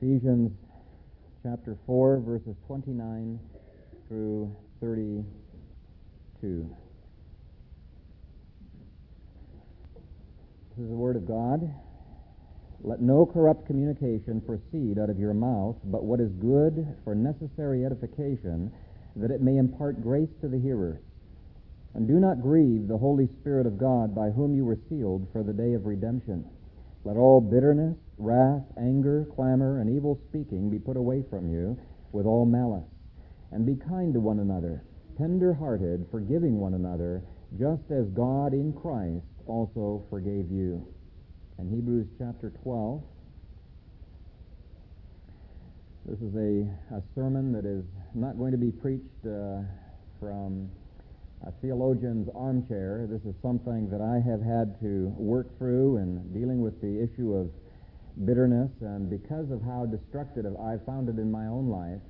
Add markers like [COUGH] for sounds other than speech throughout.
Ephesians chapter 4, verses 29 through 32. This is the Word of God. Let no corrupt communication proceed out of your mouth, but what is good for necessary edification, that it may impart grace to the hearers. And do not grieve the Holy Spirit of God, by whom you were sealed for the day of redemption. Let all bitterness, wrath, anger, clamor, and evil speaking be put away from you with all malice. And be kind to one another, tender hearted, forgiving one another, just as God in Christ also forgave you. And Hebrews chapter 12. This is a, a sermon that is not going to be preached uh, from a theologian's armchair. This is something that I have had to work through in dealing with the issue of bitterness, and because of how destructive I've found it in my own life,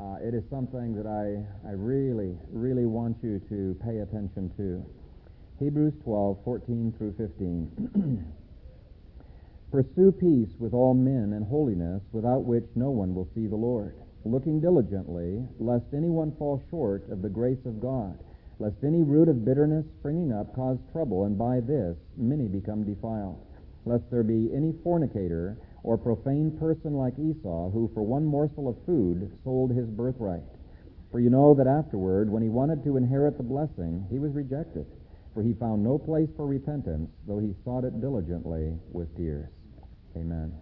uh, it is something that I, I really, really want you to pay attention to. Hebrews 12, 14 through 15. [CLEARS THROAT] Pursue peace with all men and holiness, without which no one will see the Lord, looking diligently, lest anyone fall short of the grace of God lest any root of bitterness springing up cause trouble, and by this many become defiled. Lest there be any fornicator or profane person like Esau, who for one morsel of food sold his birthright. For you know that afterward, when he wanted to inherit the blessing, he was rejected, for he found no place for repentance, though he sought it diligently with tears. Amen.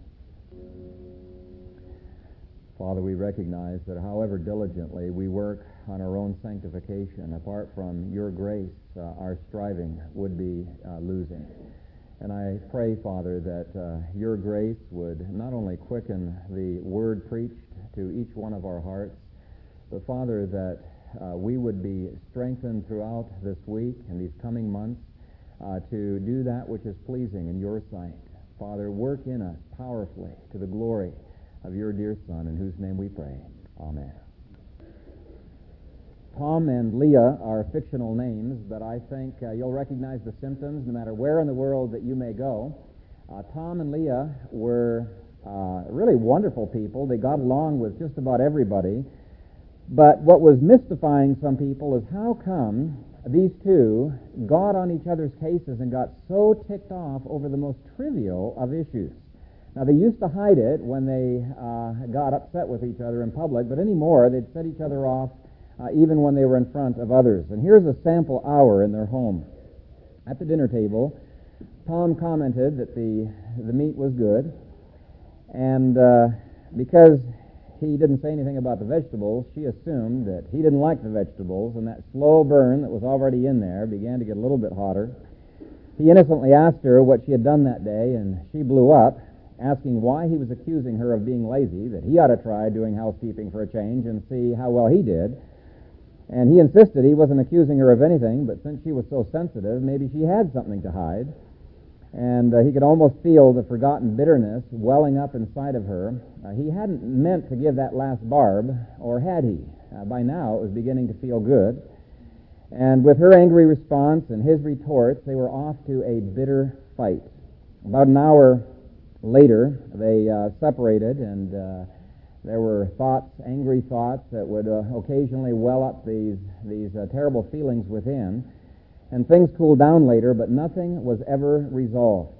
Father, we recognize that however diligently we work on our own sanctification, apart from your grace, uh, our striving would be uh, losing. And I pray, Father, that uh, your grace would not only quicken the word preached to each one of our hearts, but Father, that uh, we would be strengthened throughout this week and these coming months uh, to do that which is pleasing in your sight. Father, work in us powerfully to the glory of your dear Son, in whose name we pray. Amen. Tom and Leah are fictional names, but I think uh, you'll recognize the symptoms no matter where in the world that you may go. Uh, Tom and Leah were uh, really wonderful people. They got along with just about everybody. But what was mystifying some people is how come these two got on each other's cases and got so ticked off over the most trivial of issues. Now, they used to hide it when they uh, got upset with each other in public, but anymore they'd set each other off uh, even when they were in front of others. And here's a sample hour in their home. At the dinner table, Tom commented that the, the meat was good, and uh, because he didn't say anything about the vegetables, she assumed that he didn't like the vegetables, and that slow burn that was already in there began to get a little bit hotter. He innocently asked her what she had done that day, and she blew up, asking why he was accusing her of being lazy, that he ought to try doing housekeeping for a change and see how well he did. And he insisted he wasn't accusing her of anything, but since she was so sensitive, maybe she had something to hide. And uh, he could almost feel the forgotten bitterness welling up inside of her. Uh, he hadn't meant to give that last barb, or had he? Uh, by now, it was beginning to feel good. And with her angry response and his retorts, they were off to a bitter fight. About an hour later, they uh, separated, and uh, there were thoughts, angry thoughts, that would uh, occasionally well up these, these uh, terrible feelings within. And things cooled down later, but nothing was ever resolved.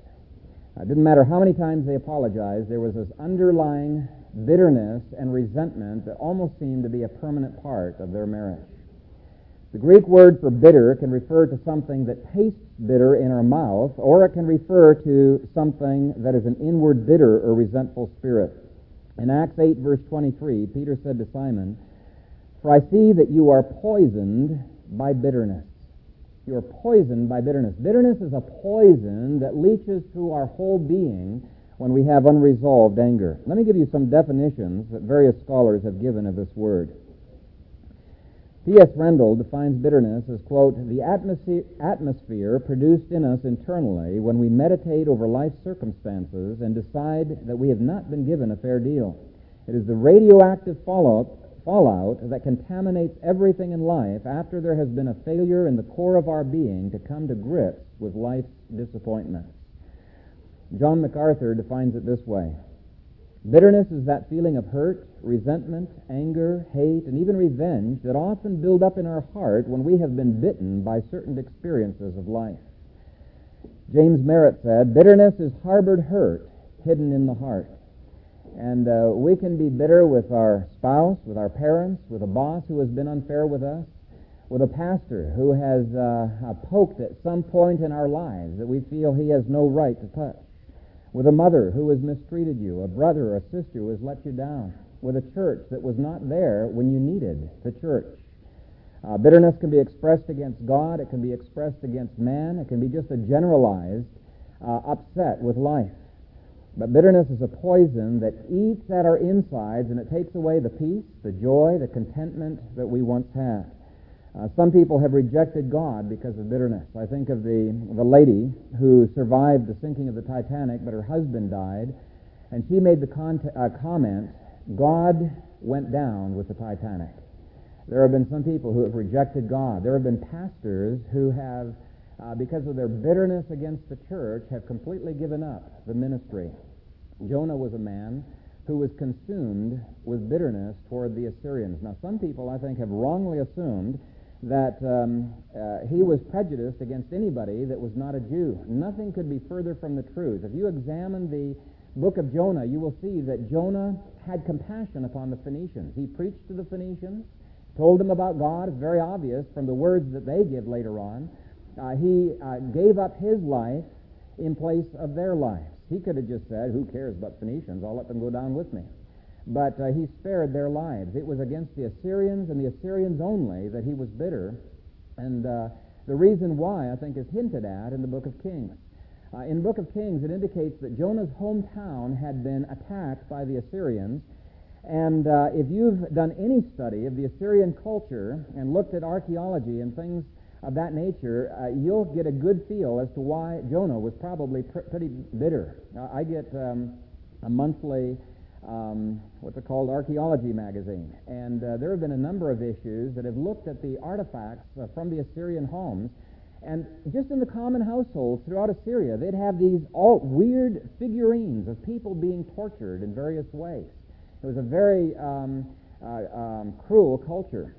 It didn't matter how many times they apologized, there was this underlying bitterness and resentment that almost seemed to be a permanent part of their marriage. The Greek word for bitter can refer to something that tastes bitter in our mouth, or it can refer to something that is an inward bitter or resentful spirit. In Acts 8, verse 23, Peter said to Simon, For I see that you are poisoned by bitterness. You are poisoned by bitterness. Bitterness is a poison that leaches through our whole being when we have unresolved anger. Let me give you some definitions that various scholars have given of this word. T.S. Rendall defines bitterness as, quote, the atmosphere produced in us internally when we meditate over life's circumstances and decide that we have not been given a fair deal. It is the radioactive fallout, fallout that contaminates everything in life after there has been a failure in the core of our being to come to grips with life's disappointments. John MacArthur defines it this way Bitterness is that feeling of hurt, resentment, anger, hate, and even revenge that often build up in our heart when we have been bitten by certain experiences of life. James Merritt said, Bitterness is harbored hurt hidden in the heart. And uh, we can be bitter with our spouse, with our parents, with a boss who has been unfair with us, with a pastor who has uh, poked at some point in our lives that we feel he has no right to touch, with a mother who has mistreated you, a brother or a sister who has let you down, with a church that was not there when you needed the church. Uh, bitterness can be expressed against God, it can be expressed against man, it can be just a generalized uh, upset with life. But bitterness is a poison that eats at our insides and it takes away the peace, the joy, the contentment that we once had. Uh, some people have rejected God because of bitterness. I think of the, the lady who survived the sinking of the Titanic, but her husband died, and she made the con- uh, comment, God went down with the Titanic. There have been some people who have rejected God. There have been pastors who have uh, because of their bitterness against the church, have completely given up the ministry. Jonah was a man who was consumed with bitterness toward the Assyrians. Now, some people, I think, have wrongly assumed that um, uh, he was prejudiced against anybody that was not a Jew. Nothing could be further from the truth. If you examine the book of Jonah, you will see that Jonah had compassion upon the Phoenicians. He preached to the Phoenicians, told them about God. It's very obvious from the words that they give later on uh, he uh, gave up his life in place of their lives. He could have just said, Who cares about Phoenicians? I'll let them go down with me. But uh, he spared their lives. It was against the Assyrians and the Assyrians only that he was bitter. And uh, the reason why, I think, is hinted at in the book of Kings. Uh, in the book of Kings, it indicates that Jonah's hometown had been attacked by the Assyrians. And uh, if you've done any study of the Assyrian culture and looked at archaeology and things of that nature, uh, you'll get a good feel as to why Jonah was probably pr- pretty bitter. Uh, I get um, a monthly, um, what's it called, archaeology magazine, and uh, there have been a number of issues that have looked at the artifacts uh, from the Assyrian homes. And just in the common households throughout Assyria, they'd have these all weird figurines of people being tortured in various ways. It was a very um, uh, um, cruel culture.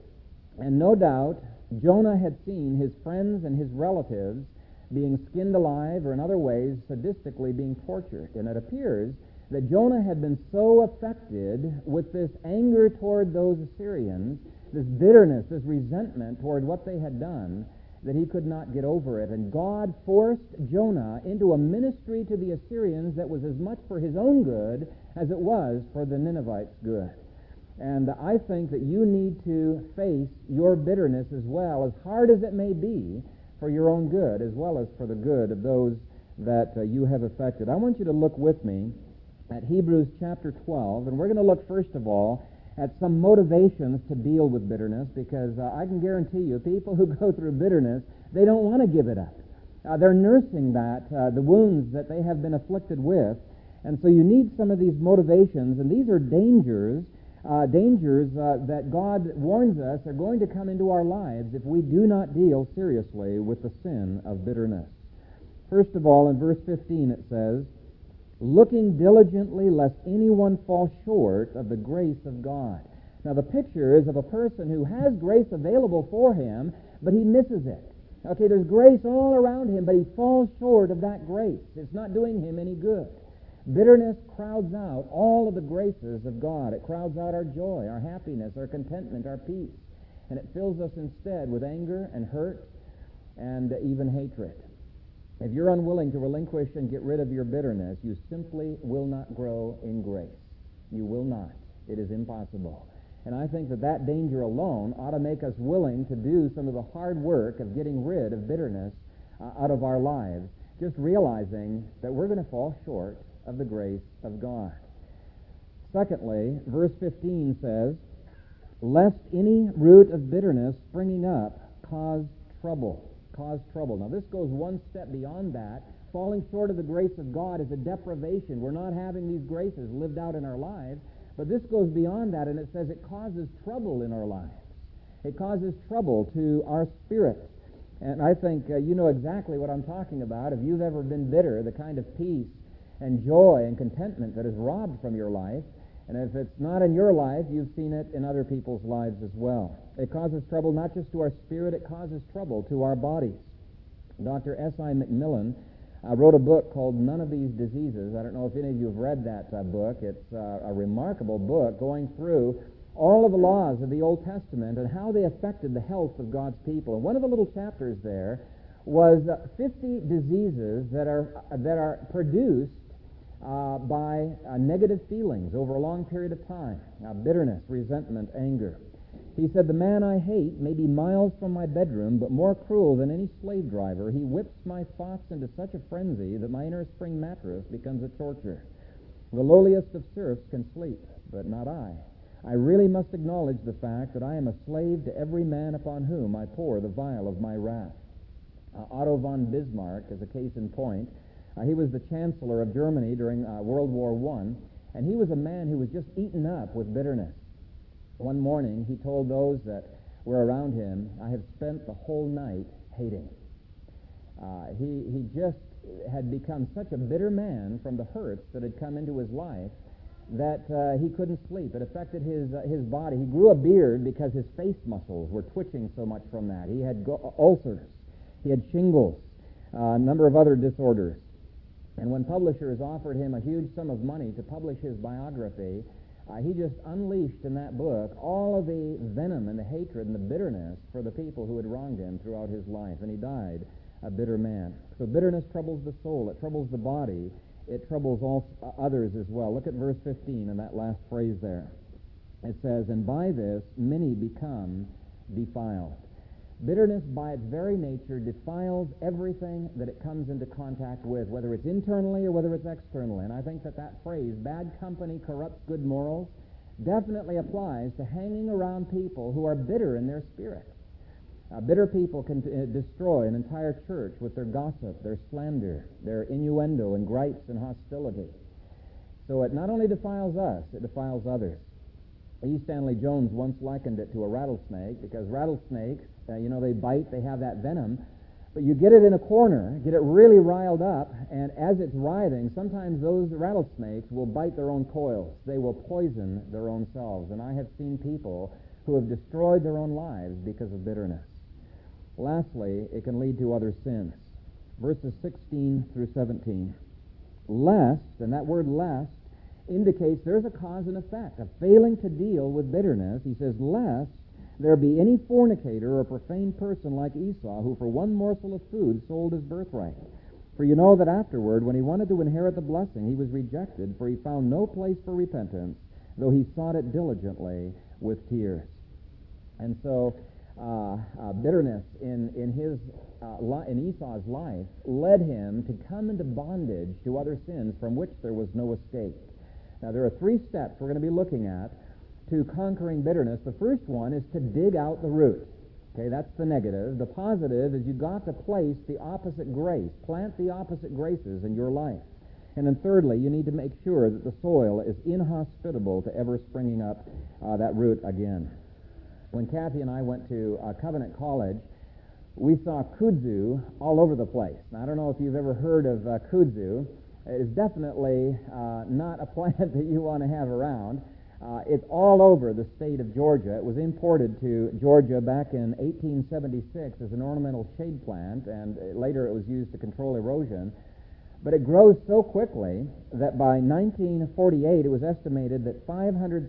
And no doubt Jonah had seen his friends and his relatives being skinned alive or in other ways sadistically being tortured. And it appears that Jonah had been so affected with this anger toward those Assyrians, this bitterness, this resentment toward what they had done, that he could not get over it. And God forced Jonah into a ministry to the Assyrians that was as much for his own good as it was for the Ninevites' good. And I think that you need to face your bitterness as well, as hard as it may be, for your own good, as well as for the good of those that uh, you have affected. I want you to look with me at Hebrews chapter 12, and we're going to look first of all at some motivations to deal with bitterness, because uh, I can guarantee you, people who [LAUGHS] go through bitterness, they don't want to give it up. Uh, they're nursing that, uh, the wounds that they have been afflicted with, and so you need some of these motivations, and these are dangers uh, dangers uh, that God warns us are going to come into our lives if we do not deal seriously with the sin of bitterness. First of all, in verse 15 it says, looking diligently lest anyone fall short of the grace of God. Now the picture is of a person who has grace available for him, but he misses it. Okay, there's grace all around him, but he falls short of that grace. It's not doing him any good. Bitterness crowds out all of the graces of God. It crowds out our joy, our happiness, our contentment, our peace. And it fills us instead with anger and hurt and even hatred. If you're unwilling to relinquish and get rid of your bitterness, you simply will not grow in grace. You will not. It is impossible. And I think that that danger alone ought to make us willing to do some of the hard work of getting rid of bitterness uh, out of our lives, just realizing that we're going to fall short of the grace of God. Secondly, verse 15 says, Lest any root of bitterness springing up cause trouble. Cause trouble. Now, this goes one step beyond that. Falling short of the grace of God is a deprivation. We're not having these graces lived out in our lives. But this goes beyond that, and it says it causes trouble in our lives. It causes trouble to our spirit. And I think uh, you know exactly what I'm talking about. If you've ever been bitter, the kind of peace and joy and contentment that is robbed from your life. And if it's not in your life, you've seen it in other people's lives as well. It causes trouble not just to our spirit, it causes trouble to our bodies. Dr. S.I. McMillen uh, wrote a book called None of These Diseases. I don't know if any of you have read that uh, book. It's uh, a remarkable book going through all of the laws of the Old Testament and how they affected the health of God's people. And one of the little chapters there was uh, 50 diseases that are, that are produced uh, by uh, negative feelings over a long period of time bitterness, resentment, anger. He said, The man I hate may be miles from my bedroom, but more cruel than any slave driver. He whips my thoughts into such a frenzy that my inner spring mattress becomes a torture. The lowliest of serfs can sleep, but not I. I really must acknowledge the fact that I am a slave to every man upon whom I pour the vial of my wrath. Uh, Otto von Bismarck, is a case in point, uh, he was the chancellor of Germany during uh, World War I, and he was a man who was just eaten up with bitterness. One morning, he told those that were around him, I have spent the whole night hating. Uh, he, he just had become such a bitter man from the hurts that had come into his life that uh, he couldn't sleep. It affected his, uh, his body. He grew a beard because his face muscles were twitching so much from that. He had go- ulcers. He had shingles, uh, a number of other disorders. And when publishers offered him a huge sum of money to publish his biography, uh, he just unleashed in that book all of the venom and the hatred and the bitterness for the people who had wronged him throughout his life. And he died a bitter man. So bitterness troubles the soul, it troubles the body, it troubles all others as well. Look at verse 15 and that last phrase there. It says, And by this many become defiled. Bitterness, by its very nature, defiles everything that it comes into contact with, whether it's internally or whether it's externally. And I think that that phrase, bad company corrupts good morals, definitely applies to hanging around people who are bitter in their spirit. Uh, bitter people can uh, destroy an entire church with their gossip, their slander, their innuendo and gripes and hostility. So it not only defiles us, it defiles others. E. Stanley Jones once likened it to a rattlesnake because rattlesnakes, uh, you know, they bite, they have that venom, but you get it in a corner, get it really riled up, and as it's writhing, sometimes those rattlesnakes will bite their own coils. They will poison their own selves. And I have seen people who have destroyed their own lives because of bitterness. Lastly, it can lead to other sins. Verses 16 through 17. Lest, and that word lest indicates there's a cause and effect, of failing to deal with bitterness. He says, lest there be any fornicator or profane person like Esau, who for one morsel of food sold his birthright. For you know that afterward, when he wanted to inherit the blessing, he was rejected, for he found no place for repentance, though he sought it diligently with tears. And so uh, uh, bitterness in, in, his, uh, in Esau's life led him to come into bondage to other sins from which there was no escape. Now, there are three steps we're going to be looking at to conquering bitterness. The first one is to dig out the root. Okay, that's the negative. The positive is you've got to place the opposite grace, plant the opposite graces in your life. And then thirdly, you need to make sure that the soil is inhospitable to ever springing up uh, that root again. When Kathy and I went to uh, Covenant College, we saw kudzu all over the place. Now, I don't know if you've ever heard of uh, kudzu. It's definitely uh, not a [LAUGHS] plant that you want to have around. Uh, it's all over the state of Georgia. It was imported to Georgia back in 1876 as an ornamental shade plant, and later it was used to control erosion. But it grows so quickly that by 1948 it was estimated that 500,000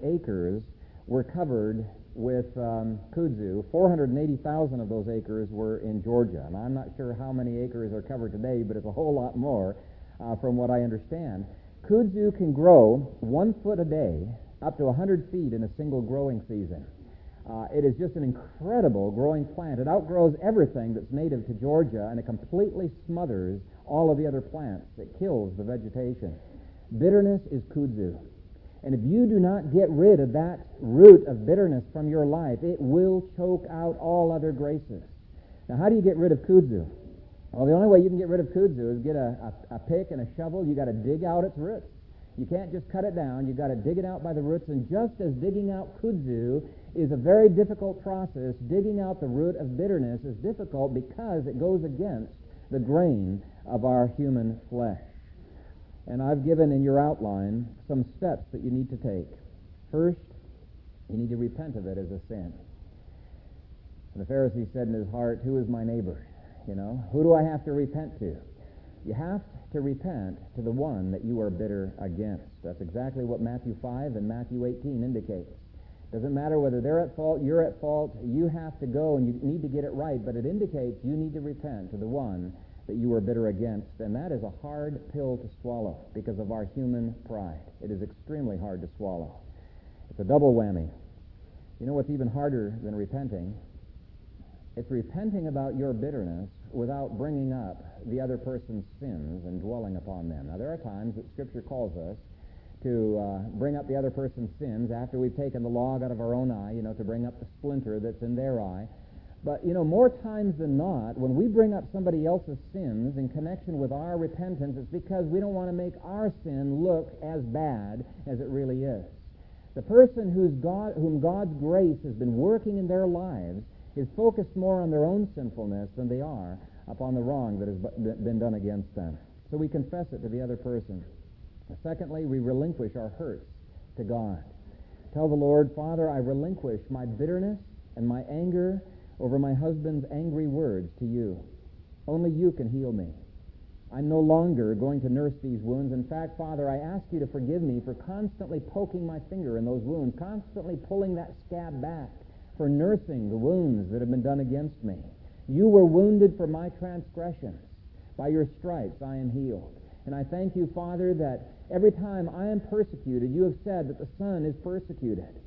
acres were covered with um, kudzu. 480,000 of those acres were in Georgia. And I'm not sure how many acres are covered today, but it's a whole lot more uh, from what I understand. Kudzu can grow one foot a day up to 100 feet in a single growing season. Uh, it is just an incredible growing plant. It outgrows everything that's native to Georgia, and it completely smothers all of the other plants. It kills the vegetation. Bitterness is kudzu. And if you do not get rid of that root of bitterness from your life, it will choke out all other graces. Now, how do you get rid of kudzu? Well, the only way you can get rid of kudzu is get a, a, a pick and a shovel. You've got to dig out its roots. You can't just cut it down. You've got to dig it out by the roots. And just as digging out kudzu is a very difficult process, digging out the root of bitterness is difficult because it goes against the grain of our human flesh. And I've given in your outline some steps that you need to take. First, you need to repent of it as a sin. The Pharisee said in his heart, Who is my neighbor? You know, who do I have to repent to? You have to repent to the one that you are bitter against. That's exactly what Matthew 5 and Matthew 18 indicates. Doesn't matter whether they're at fault, you're at fault, you have to go and you need to get it right, but it indicates you need to repent to the one that you are bitter against. And that is a hard pill to swallow because of our human pride. It is extremely hard to swallow. It's a double whammy. You know what's even harder than repenting? It's repenting about your bitterness without bringing up the other person's sins and dwelling upon them. Now, there are times that Scripture calls us to uh, bring up the other person's sins after we've taken the log out of our own eye, you know, to bring up the splinter that's in their eye. But, you know, more times than not, when we bring up somebody else's sins in connection with our repentance, it's because we don't want to make our sin look as bad as it really is. The person who's God, whom God's grace has been working in their lives is focused more on their own sinfulness than they are upon the wrong that has been done against them. So we confess it to the other person. Secondly, we relinquish our hurts to God. Tell the Lord, Father, I relinquish my bitterness and my anger over my husband's angry words to you. Only you can heal me. I'm no longer going to nurse these wounds. In fact, Father, I ask you to forgive me for constantly poking my finger in those wounds, constantly pulling that scab back, for nursing the wounds that have been done against me. You were wounded for my transgressions. By your stripes I am healed. And I thank you, Father, that every time I am persecuted, you have said that the Son is persecuted.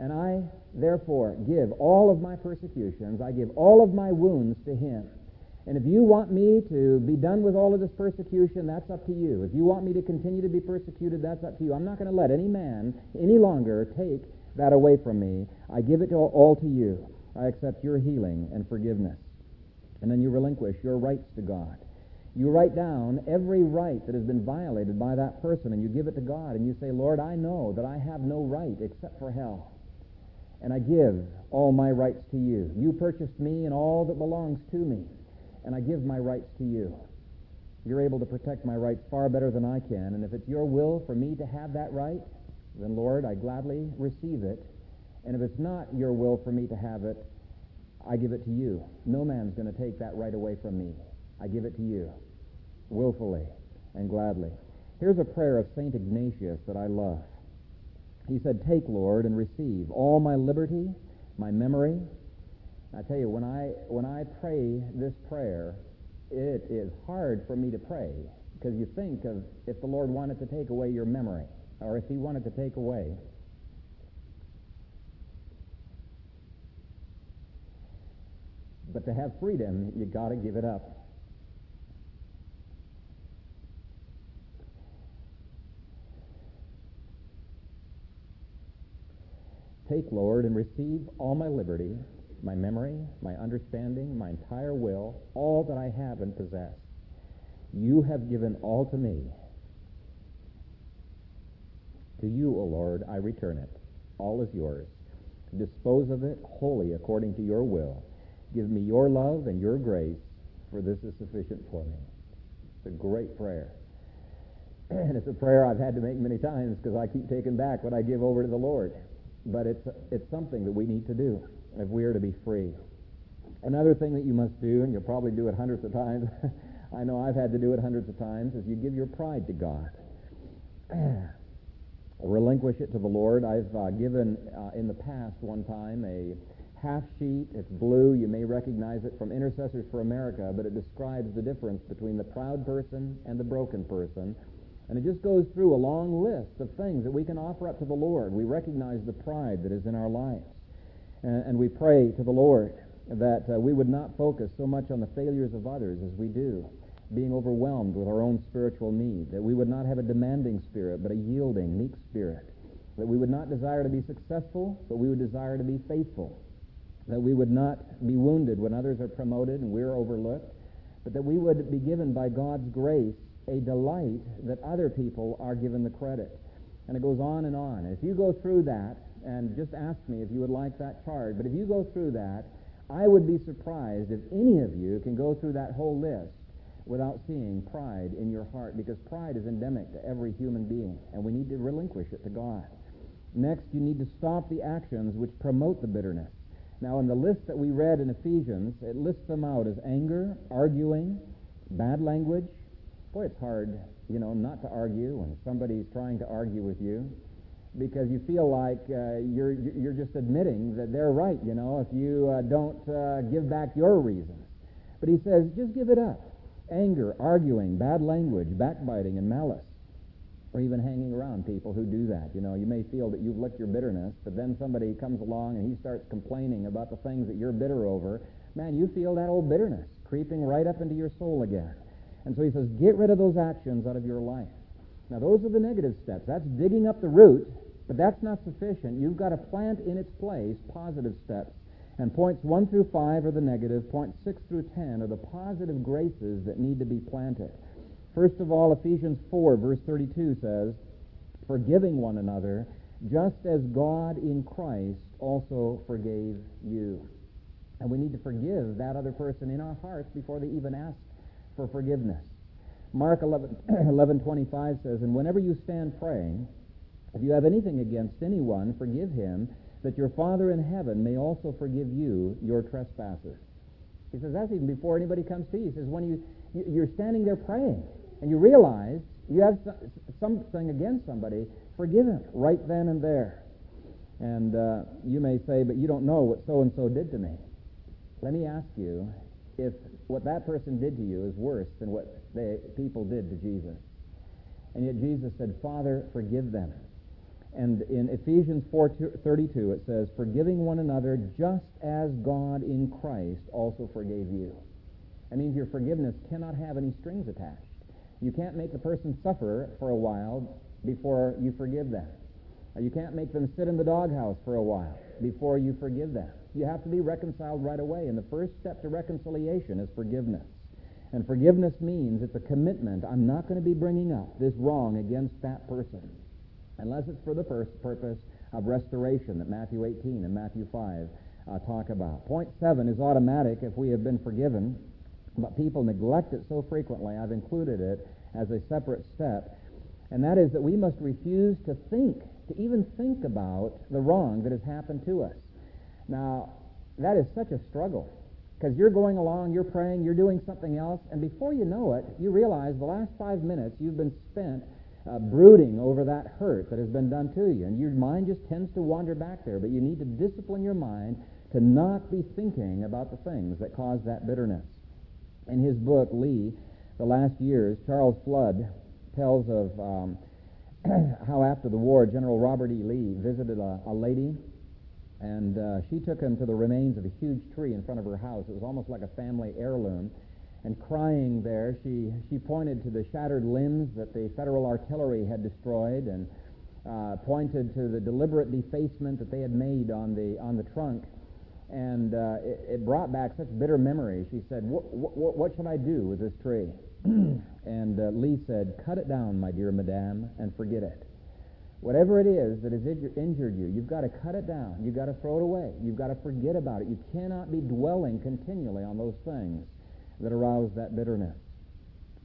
And I, therefore, give all of my persecutions, I give all of my wounds to him. And if you want me to be done with all of this persecution, that's up to you. If you want me to continue to be persecuted, that's up to you. I'm not going to let any man any longer take that away from me. I give it all to you. I accept your healing and forgiveness. And then you relinquish your rights to God. You write down every right that has been violated by that person, and you give it to God, and you say, Lord, I know that I have no right except for hell. And I give all my rights to you. You purchased me and all that belongs to me and I give my rights to you. You're able to protect my rights far better than I can, and if it's your will for me to have that right, then Lord, I gladly receive it. And if it's not your will for me to have it, I give it to you. No man's going to take that right away from me. I give it to you, willfully and gladly. Here's a prayer of St. Ignatius that I love. He said, Take, Lord, and receive all my liberty, my memory, I tell you, when I, when I pray this prayer, it is hard for me to pray because you think of if the Lord wanted to take away your memory or if he wanted to take away But to have freedom, you got to give it up. Take, Lord, and receive all my liberty my memory, my understanding, my entire will, all that I have and possess. You have given all to me. To you, O Lord, I return it. All is yours. Dispose of it wholly according to your will. Give me your love and your grace, for this is sufficient for me. It's a great prayer. [CLEARS THROAT] and it's a prayer I've had to make many times because I keep taking back what I give over to the Lord. But it's, it's something that we need to do if we are to be free. Another thing that you must do, and you'll probably do it hundreds of times, [LAUGHS] I know I've had to do it hundreds of times, is you give your pride to God. [CLEARS THROAT] Relinquish it to the Lord. I've uh, given uh, in the past one time a half sheet. It's blue. You may recognize it from Intercessors for America, but it describes the difference between the proud person and the broken person. And it just goes through a long list of things that we can offer up to the Lord. We recognize the pride that is in our lives. And, and we pray to the Lord that uh, we would not focus so much on the failures of others as we do, being overwhelmed with our own spiritual need, that we would not have a demanding spirit, but a yielding, meek spirit, that we would not desire to be successful, but we would desire to be faithful, that we would not be wounded when others are promoted and we're overlooked, but that we would be given by God's grace a delight that other people are given the credit. And it goes on and on. If you go through that, and just ask me if you would like that chart. But if you go through that, I would be surprised if any of you can go through that whole list without seeing pride in your heart because pride is endemic to every human being, and we need to relinquish it to God. Next, you need to stop the actions which promote the bitterness. Now, in the list that we read in Ephesians, it lists them out as anger, arguing, bad language. Boy, it's hard, you know, not to argue when somebody's trying to argue with you because you feel like uh, you're you're just admitting that they're right. You know, if you uh, don't uh, give back your reasons. But he says, just give it up. Anger, arguing, bad language, backbiting, and malice. Or even hanging around people who do that. You know, you may feel that you've licked your bitterness, but then somebody comes along and he starts complaining about the things that you're bitter over. Man, you feel that old bitterness creeping right up into your soul again. And so he says, get rid of those actions out of your life. Now, those are the negative steps. That's digging up the root but that's not sufficient. You've got to plant in its place positive steps. And points 1 through 5 are the negative. Points 6 through 10 are the positive graces that need to be planted. First of all, Ephesians 4, verse 32 says, Forgiving one another, just as God in Christ also forgave you. And we need to forgive that other person in our hearts before they even ask for forgiveness. Mark 11, [CLEARS THROAT] 11.25 says, And whenever you stand praying, if you have anything against anyone, forgive him, that your Father in heaven may also forgive you your trespasses. He says that's even before anybody comes to you. He says when you, you're standing there praying and you realize you have something against somebody, forgive him right then and there. And uh, you may say, but you don't know what so and so did to me. Let me ask you if what that person did to you is worse than what they, people did to Jesus. And yet Jesus said, Father, forgive them and in Ephesians 4:32 it says, "Forgiving one another just as God in Christ also forgave you." That means your forgiveness cannot have any strings attached. You can't make the person suffer for a while before you forgive them. Uh, you can't make them sit in the doghouse for a while before you forgive them. You have to be reconciled right away, and the first step to reconciliation is forgiveness. And forgiveness means it's a commitment. I'm not going to be bringing up this wrong against that person unless it's for the first purpose of restoration that Matthew 18 and Matthew 5 uh, talk about. Point seven is automatic if we have been forgiven, but people neglect it so frequently, I've included it as a separate step, and that is that we must refuse to think, to even think about the wrong that has happened to us. Now, that is such a struggle because you're going along, you're praying, you're doing something else, and before you know it, you realize the last five minutes you've been spent uh, brooding over that hurt that has been done to you. And your mind just tends to wander back there. But you need to discipline your mind to not be thinking about the things that cause that bitterness. In his book, Lee, The Last Years, Charles Flood tells of um, [CLEARS THROAT] how after the war, General Robert E. Lee visited a, a lady, and uh, she took him to the remains of a huge tree in front of her house. It was almost like a family heirloom and crying there, she, she pointed to the shattered limbs that the Federal artillery had destroyed and uh, pointed to the deliberate defacement that they had made on the, on the trunk. And uh, it, it, brought back such bitter memories. She said, What should I do with this tree? [CLEARS THROAT] and uh, Lee said, Cut it down, my dear madame, and forget it. Whatever it is that has injured you, you've got to cut it down. You've got to throw it away. You've got to forget about it. You cannot be dwelling continually on those things that arouse that bitterness.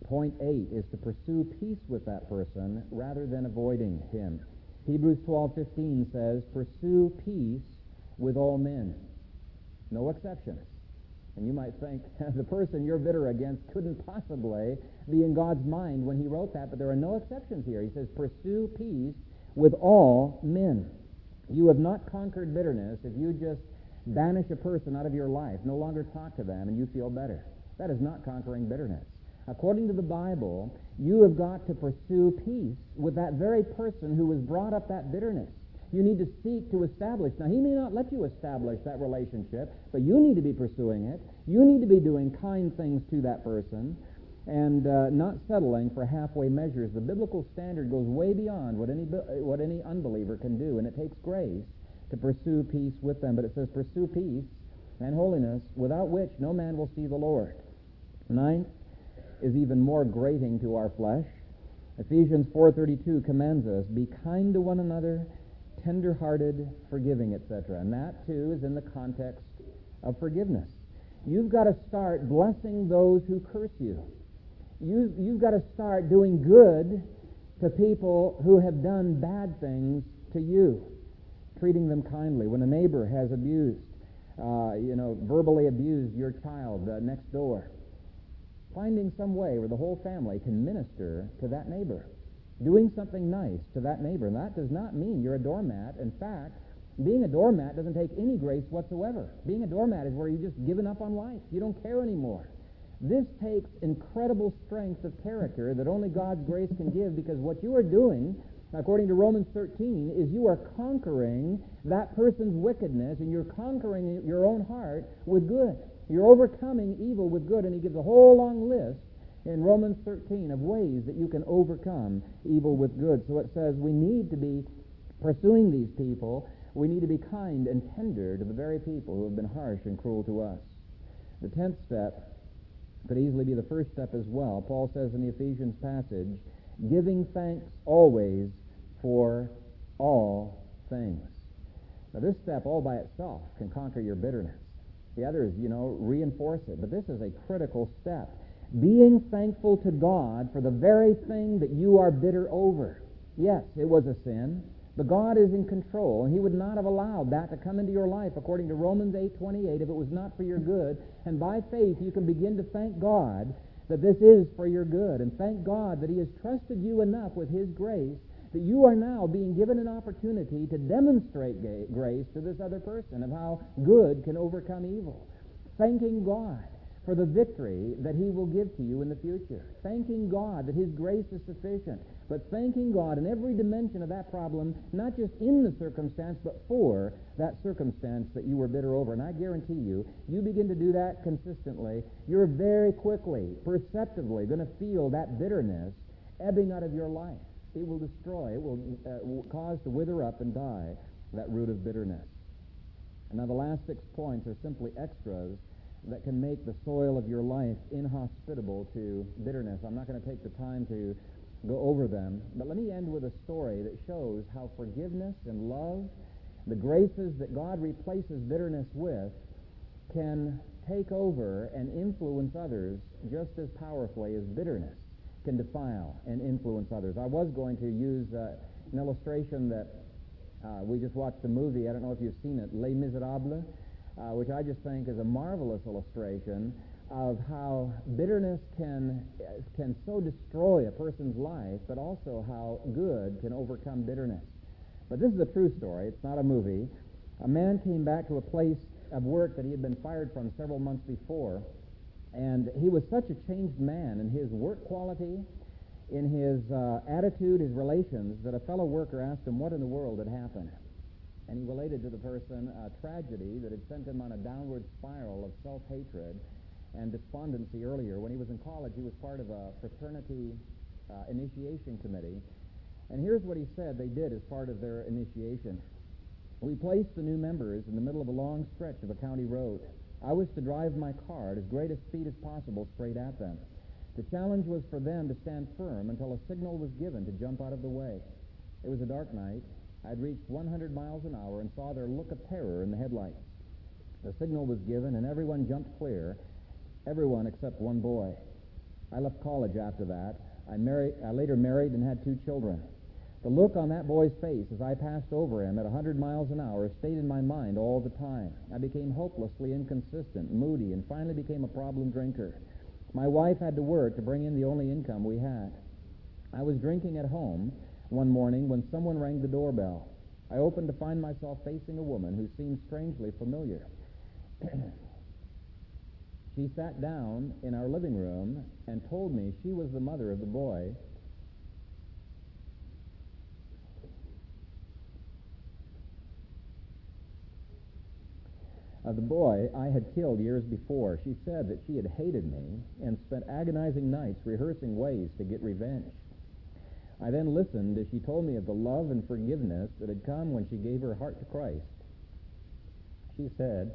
Point eight is to pursue peace with that person rather than avoiding him. Hebrews 12:15 says, "Pursue peace with all men." No exceptions. And you might think [LAUGHS] the person you're bitter against couldn't possibly be in God's mind when he wrote that, but there are no exceptions here. He says, "Pursue peace with all men." You have not conquered bitterness if you just banish a person out of your life, no longer talk to them, and you feel better. That is not conquering bitterness. According to the Bible, you have got to pursue peace with that very person who has brought up that bitterness. You need to seek to establish. Now, he may not let you establish that relationship, but you need to be pursuing it. You need to be doing kind things to that person and uh, not settling for halfway measures. The biblical standard goes way beyond what any, what any unbeliever can do, and it takes grace to pursue peace with them. But it says, pursue peace and holiness, without which no man will see the Lord. Ninth is even more grating to our flesh. Ephesians 4.32 commands us, be kind to one another, tender-hearted, forgiving, etc. And that, too, is in the context of forgiveness. You've got to start blessing those who curse you. You, you've got to start doing good to people who have done bad things to you, treating them kindly. When a neighbor has abused, uh, you know, verbally abused your child uh, next door, finding some way where the whole family can minister to that neighbor, doing something nice to that neighbor. And that does not mean you're a doormat. In fact, being a doormat doesn't take any grace whatsoever. Being a doormat is where you've just given up on life. You don't care anymore. This takes incredible strength of character that only God's grace can give because what you are doing, according to Romans 13, is you are conquering that person's wickedness and you're conquering your own heart with good. You're overcoming evil with good. And he gives a whole long list in Romans 13 of ways that you can overcome evil with good. So it says we need to be pursuing these people. We need to be kind and tender to the very people who have been harsh and cruel to us. The tenth step could easily be the first step as well. Paul says in the Ephesians passage, giving thanks always for all things. Now, this step all by itself can conquer your bitterness. The others, you know, reinforce it. But this is a critical step. Being thankful to God for the very thing that you are bitter over. Yes, it was a sin. But God is in control, and He would not have allowed that to come into your life, according to Romans 8:28, if it was not for your good. And by faith, you can begin to thank God that this is for your good, and thank God that He has trusted you enough with His grace that you are now being given an opportunity to demonstrate grace to this other person of how good can overcome evil. Thanking God for the victory that He will give to you in the future. Thanking God that His grace is sufficient but thanking God in every dimension of that problem, not just in the circumstance, but for that circumstance that you were bitter over. And I guarantee you, you begin to do that consistently, you're very quickly, perceptively going to feel that bitterness ebbing out of your life. It will destroy, it will, uh, will cause to wither up and die that root of bitterness. And now the last six points are simply extras that can make the soil of your life inhospitable to bitterness. I'm not going to take the time to go over them. But let me end with a story that shows how forgiveness and love, the graces that God replaces bitterness with, can take over and influence others just as powerfully as bitterness can defile and influence others. I was going to use uh, an illustration that uh, we just watched a movie. I don't know if you've seen it, Les Miserables, uh, which I just think is a marvelous illustration of how bitterness can, can so destroy a person's life, but also how good can overcome bitterness. But this is a true story. It's not a movie. A man came back to a place of work that he had been fired from several months before, and he was such a changed man in his work quality, in his uh, attitude, his relations, that a fellow worker asked him what in the world had happened. And he related to the person a tragedy that had sent him on a downward spiral of self-hatred and despondency earlier. When he was in college, he was part of a fraternity uh, initiation committee. And here's what he said they did as part of their initiation. We placed the new members in the middle of a long stretch of a county road. I was to drive my car at as great a speed as possible straight at them. The challenge was for them to stand firm until a signal was given to jump out of the way. It was a dark night. I'd reached 100 miles an hour and saw their look of terror in the headlights. The signal was given and everyone jumped clear everyone except one boy. I left college after that. I, married, I later married and had two children. The look on that boy's face as I passed over him at a 100 miles an hour stayed in my mind all the time. I became hopelessly inconsistent, moody, and finally became a problem drinker. My wife had to work to bring in the only income we had. I was drinking at home one morning when someone rang the doorbell. I opened to find myself facing a woman who seemed strangely familiar. [CLEARS THROAT] She sat down in our living room and told me she was the mother of the boy of the boy I had killed years before. She said that she had hated me and spent agonizing nights rehearsing ways to get revenge. I then listened as she told me of the love and forgiveness that had come when she gave her heart to Christ. She said,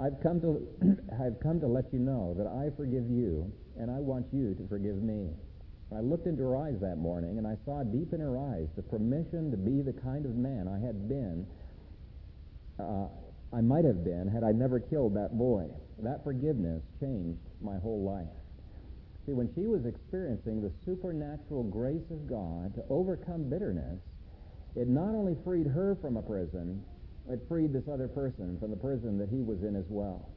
I've come to [CLEARS THROAT] I've come to let you know that I forgive you and I want you to forgive me. I looked into her eyes that morning and I saw deep in her eyes the permission to be the kind of man I had been uh, I might have been had I never killed that boy. That forgiveness changed my whole life. See, when she was experiencing the supernatural grace of God to overcome bitterness, it not only freed her from a prison, it freed this other person from the prison that he was in as well.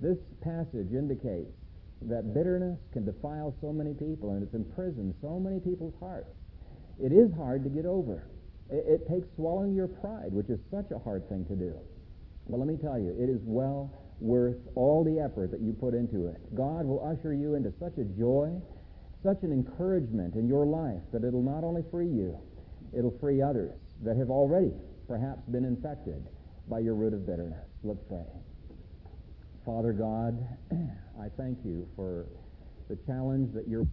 This passage indicates that bitterness can defile so many people and it's imprisoned so many people's hearts. It is hard to get over. It, it takes swallowing your pride, which is such a hard thing to do. But let me tell you, it is well worth all the effort that you put into it. God will usher you into such a joy, such an encouragement in your life that it'll not only free you, it'll free others that have already perhaps been infected by your root of bitterness. Let's pray. Father God, [CLEARS THROAT] I thank you for the challenge that you're